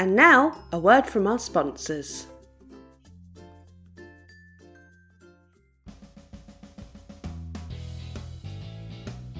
And now, a word from our sponsors.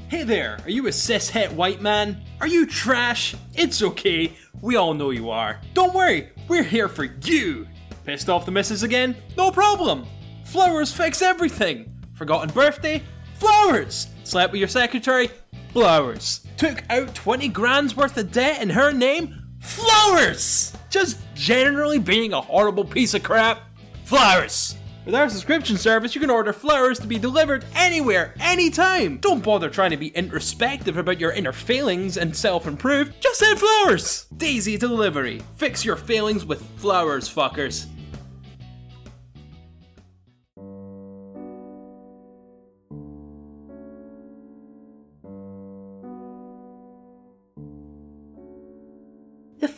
Hey there, are you a cishet white man? Are you trash? It's okay, we all know you are. Don't worry, we're here for you. Pissed off the missus again? No problem. Flowers fix everything. Forgotten birthday? Flowers. Slept with your secretary? Flowers. Took out 20 grand's worth of debt in her name? Flowers. Just generally being a horrible piece of crap? Flowers. With our subscription service, you can order flowers to be delivered anywhere, anytime. Don't bother trying to be introspective about your inner failings and self improve. Just send flowers. Daisy Delivery. Fix your failings with flowers, fuckers.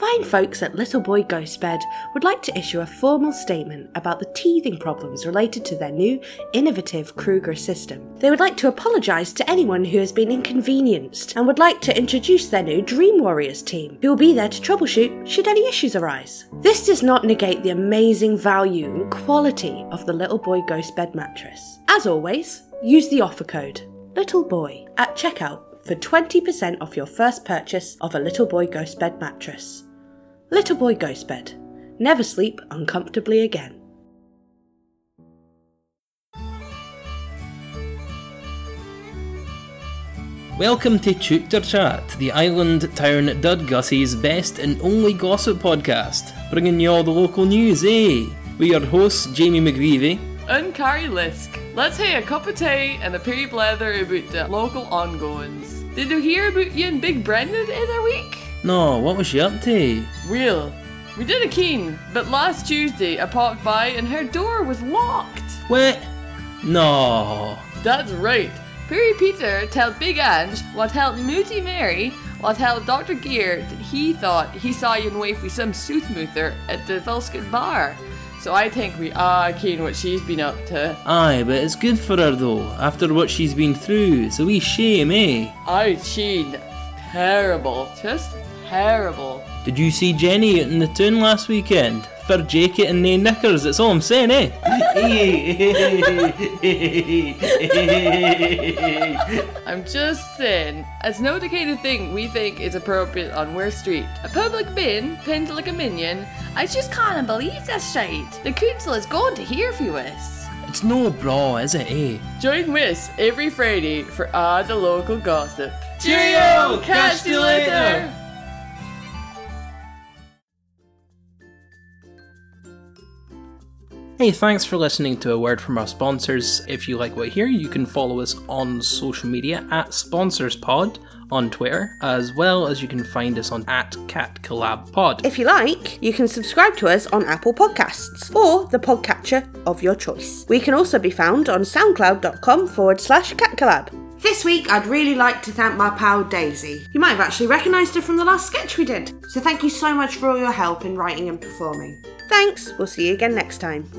Fine folks at Little Boy Ghostbed would like to issue a formal statement about the teething problems related to their new innovative Kruger system. They would like to apologise to anyone who has been inconvenienced and would like to introduce their new Dream Warriors team, who will be there to troubleshoot should any issues arise. This does not negate the amazing value and quality of the Little Boy Ghostbed mattress. As always, use the offer code Little Boy at checkout for 20% off your first purchase of a Little Boy Ghost Bed mattress. Little Boy Ghost Bed. Never sleep uncomfortably again. Welcome to Chooter Chat, the island town Dudgussie's best and only gossip podcast, bringing you all the local news, eh? We're your hosts, Jamie McGreevy. And Carrie Lisk. Let's have a cup of tea and a pea blather about the local ongoings. Did you hear about you and Big Brendan in other week? No, what was she up to? Real. We did a keen, but last Tuesday I popped by and her door was locked. What? No. That's right. Perry Peter told Big Ange what held Mooty Mary what held Dr. Gear that he thought he saw you away with some soothmoother at the Vilskin bar. So I think we are keen what she's been up to. Aye, but it's good for her though, after what she's been through. It's a wee shame, eh? I sheen terrible. Just terrible. Did you see Jenny out in the town last weekend? Fur jacket and nae knickers, that's all I'm saying, eh? I'm just saying, as no the thing we think is appropriate on Ware Street. A public bin pinned like a minion. I just can't believe this shite. The council is going to hear from us. it's no bra, is it, eh? Join us every Friday for all the local gossip. Cheerio! Catch you later! Hey, thanks for listening to a word from our sponsors. If you like what you hear, you can follow us on social media at SponsorsPod on Twitter, as well as you can find us on at CatCollabPod. If you like, you can subscribe to us on Apple Podcasts or the podcatcher of your choice. We can also be found on soundcloud.com forward slash catcollab. This week, I'd really like to thank my pal Daisy. You might have actually recognised her from the last sketch we did. So thank you so much for all your help in writing and performing. Thanks, we'll see you again next time.